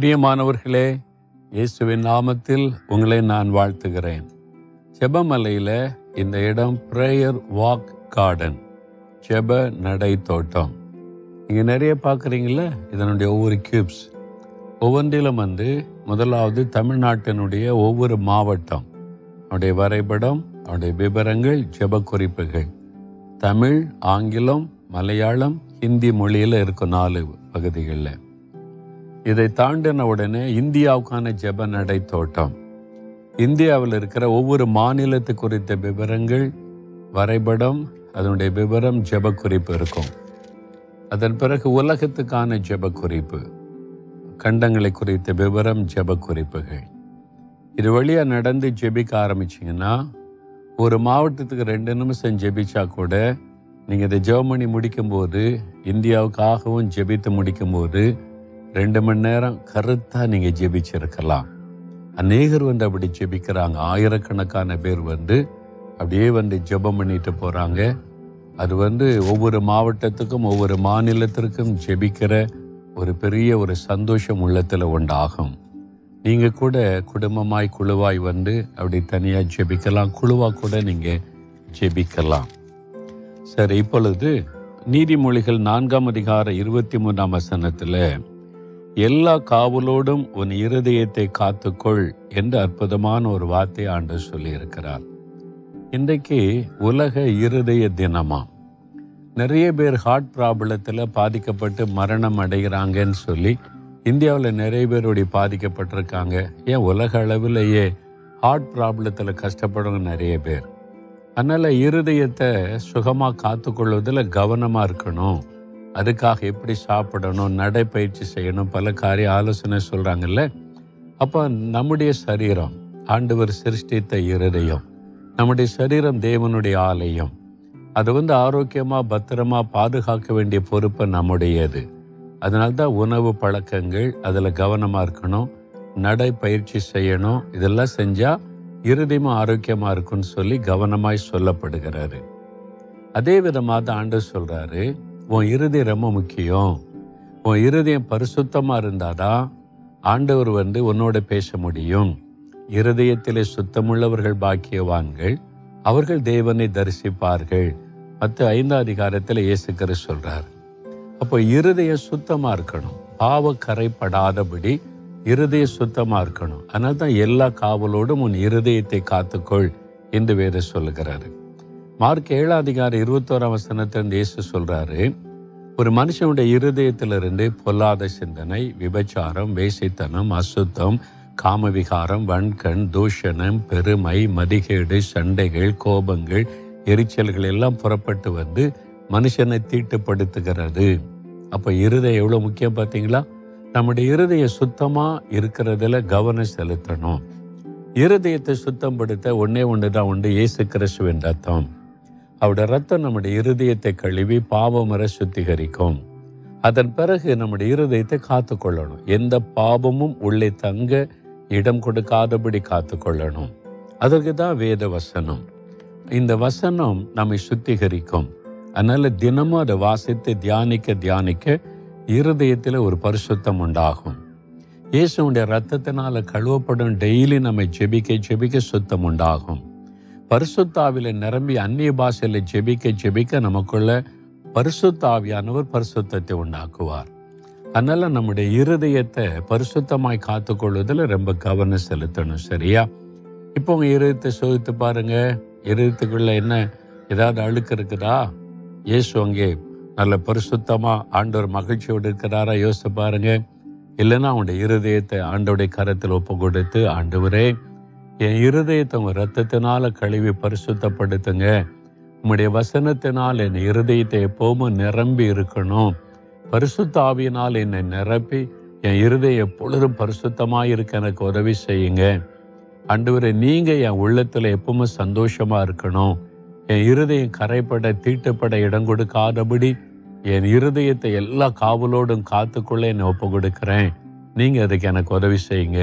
பிரியமானவர்களே இயேசுவின் நாமத்தில் உங்களை நான் வாழ்த்துகிறேன். செபமலையில் இந்த இடம் ப்ரேயர் வாக் கார்டன் செப நடை தோட்டம் நீங்கள் நிறைய பார்க்குறீங்கள இதனுடைய ஒவ்வொரு கியூப்ஸ் ஒவ்வொன்றிலும் வந்து முதலாவது தமிழ்நாட்டினுடைய ஒவ்வொரு மாவட்டம் அவருடைய வரைபடம் அவருடைய விவரங்கள் ஜெப குறிப்புகள். தமிழ் ஆங்கிலம் மலையாளம் ஹிந்தி மொழியில் இருக்கும் நாலு பகுதிகளில். இதை தாண்டின உடனே இந்தியாவுக்கான ஜெப நடை தோட்டம் இந்தியாவில் இருக்கிற ஒவ்வொரு மாநிலத்து குறித்த விவரங்கள் வரைபடம் அதனுடைய விவரம் ஜெப குறிப்பு இருக்கும். அதன் பிறகு உலகத்துக்கான ஜெப குறிப்பு கண்டங்களை குறித்த விவரம் ஜெப குறிப்புகள் இது வழியாக நடந்து ஜெபிக்க ஆரம்பிச்சிங்கன்னா ஒரு மாவட்டத்துக்கு ரெண்டு நிமிஷம் ஜெபிச்சா கூட நீங்கள் இதை ஜெர்மனி முடிக்கும்போது இந்தியாவுக்காகவும் ஜெபித்து முடிக்கும்போது ரெண்டு மணி நேரம் கருத்தாக நீங்கள் ஜெபிச்சிருக்கலாம். அநேகர் வந்து அப்படி ஜெபிக்கிறாங்க. ஆயிரக்கணக்கான பேர் வந்து அப்படியே வந்து ஜெபம் பண்ணிட்டு போகிறாங்க அது வந்து ஒவ்வொரு மாவட்டத்துக்கும் ஒவ்வொரு மாநிலத்திற்கும் ஜெபிக்கிற ஒரு பெரிய ஒரு சந்தோஷம் உள்ளத்தில் உண்டாகும். நீங்கள் கூட குடும்பமாய் குழுவாய் வந்து அப்படி தனியாக ஜெபிக்கலாம். குழுவாக கூட நீங்கள் ஜெபிக்கலாம். சரி இப்பொழுது நீதிமொழிகள் நான்காம் அதிகார இருபத்தி மூணாம் வசனத்தில் எல்லா காவலோடும் உன் இருதயத்தை காத்துக்கொள் என்று அற்புதமான ஒரு வார்த்தை ஆண்டு சொல்லியிருக்கிறார். இன்றைக்கு உலக இருதய தினமா? நிறைய பேர் ஹார்ட் ப்ராப்ளத்தில் பாதிக்கப்பட்டு மரணம் அடைகிறாங்கன்னு சொல்லி இந்தியாவில் நிறைய பேருடைய பாதிக்கப்பட்டிருக்காங்க. ஏன் உலக அளவிலேயே ஹார்ட் ப்ராப்ளத்தில் கஷ்டப்படுறவங்க நிறைய பேர். அதனால் இருதயத்தை சுகமாக காத்துக்கொள்வதில் கவனமாக இருக்கணும். அதுக்காக எப்படி சாப்பிடணும் நடைப்பயிற்சி செய்யணும் பல காரிய ஆலோசனை சொல்கிறாங்கல்ல அப்போ நம்முடைய சரீரம் ஆண்டவர் சிருஷ்டித்த இருதயம் நம்முடைய சரீரம் தேவனுடைய ஆலயம். அதை வந்து ஆரோக்கியமாக பத்திரமா பாதுகாக்க வேண்டிய பொறுப்பு நம்முடையது. அதனால்தான் உணவு பழக்கங்கள் அதில் கவனமாக இருக்கணும் நடைப்பயிற்சி செய்யணும் இதெல்லாம் செஞ்சால் இருதயமும் ஆரோக்கியமாக இருக்கும்னு சொல்லி கவனமாய் சொல்லப்படுகிறாரு. அதே விதமாக தான் ஆண்டு சொல்கிறாரு உன் இருதயம் ரொம்ப முக்கியம். உன் இருதயம் பரிசுத்தமாக இருந்தாதான் ஆண்டவர் வந்து உன்னோட பேச முடியும். இருதயத்திலே சுத்தமுள்ளவர்கள் பாக்கியவான்கள் அவர்கள் தேவனை தரிசிப்பார்கள். மற்ற ஐந்தாம் அதிகாரத்தில் இயேசுக்கிற சொல்கிறார் அப்போ இருதயம் சுத்தமாக இருக்கணும். பாவ கரைப்படாதபடி இருதய சுத்தமாக இருக்கணும். அதனால தான் எல்லா காவலோடும் உன் இருதயத்தை காத்துக்கொள் என்று வேறு சொல்லுகிறாரு. மார்க் ஏழாம் அதிகாரம் இருபத்தோராம் வசனத்திலிருந்து இயேசு சொல்றாரு ஒரு மனுஷனுடைய இருதயத்திலிருந்து பொல்லாத சிந்தனை விபச்சாரம் வேசைத்தனம் அசுத்தம் காமவிகாரம் வன்கண் தூஷணம் பெருமை மதிகேடு சண்டைகள் கோபங்கள் எரிச்சல்கள் எல்லாம் புறப்பட்டு வந்து மனுஷனை தீட்டுப்படுத்துகிறது. அப்போ இருதயம் எவ்வளோ முக்கியம் பார்த்தீங்களா? நம்முடைய இருதய சுத்தமாக இருக்கிறதுல கவனம் செலுத்தணும். இருதயத்தை சுத்தப்படுத்த ஒன்றே ஒன்று தான் உண்டு இயேசு கிறிஸ்துவின் ரத்தம். அவருடைய ரத்தம் நம்முடைய இருதயத்தை கழுவி பாவமர சுத்திகரிக்கும். அதன் பிறகு நம்முடைய இருதயத்தை காத்து கொள்ளணும் எந்த பாவமும் உள்ளே தங்க இடம் கொடுக்காதபடி காத்து கொள்ளணும் அதற்கு தான் வேத வசனம். இந்த வசனம் நம்மை சுத்திகரிக்கும். அதனால தினமும் அதை வாசித்து தியானிக்க தியானிக்க இருதயத்தில் ஒரு பரிசுத்தம் உண்டாகும். இயேசுடைய ரத்தத்தினால கழுவப்படும் டெய்லி நம்மை ஜெபிக்க ஜெபிக்க சுத்தம் உண்டாகும். பரிசுத்தாவில நிரம்பி அந்நிய பாஷையில ஜெபிக்க ஜெபிக்க நமக்குள்ள பரிசுத்தாவியானவர் பரிசுத்தத்தை உண்டாக்குவார். அதனால நம்முடைய இருதயத்தை பரிசுத்தமாய் காத்துக்கொள்வதில் ரொம்ப கவனம் செலுத்தணும் சரியா? இப்போ உங்க இருதயத்தை சோதித்து பாருங்க. இருதயத்துக்குள்ள என்ன ஏதாவது அழுக்கு இருக்குதா? இயேசு அங்கே நல்ல பரிசுத்தமா ஆண்டவர் மகிழ்ச்சியோடு இருக்கிறாரா? யோசித்து பாருங்க. இல்லைன்னா அவனுடைய இருதயத்தை ஆண்டோடைய கரத்தில் ஒப்பு கொடுத்து ஆண்டவரே என் இருதயத்தை உங்கள் ரத்தத்தினால் கழுவி பரிசுத்தப்படுத்துங்க. உங்களுடைய வசனத்தினால் என் இருதயத்தை எப்போவும் நிரம்பி இருக்கணும். பரிசுத்த ஆவியினால் என்னை நிரப்பி என் இருதயம் எப்பொழுதும் பரிசுத்தமாக இருக்க எனக்கு உதவி செய்யுங்க. அன்றுவரை நீங்கள் என் உள்ளத்தில் எப்பவுமே சந்தோஷமாக இருக்கணும். என் இருதயம் கரைப்பட தீட்டுப்பட இடம் கொடுக்காதபடி என் இருதயத்தை எல்லா காவலோடும் காத்துக்கொள்ள என்னை ஒப்பு கொடுக்குறேன் நீங்கள் அதுக்கு எனக்கு உதவி செய்யுங்க.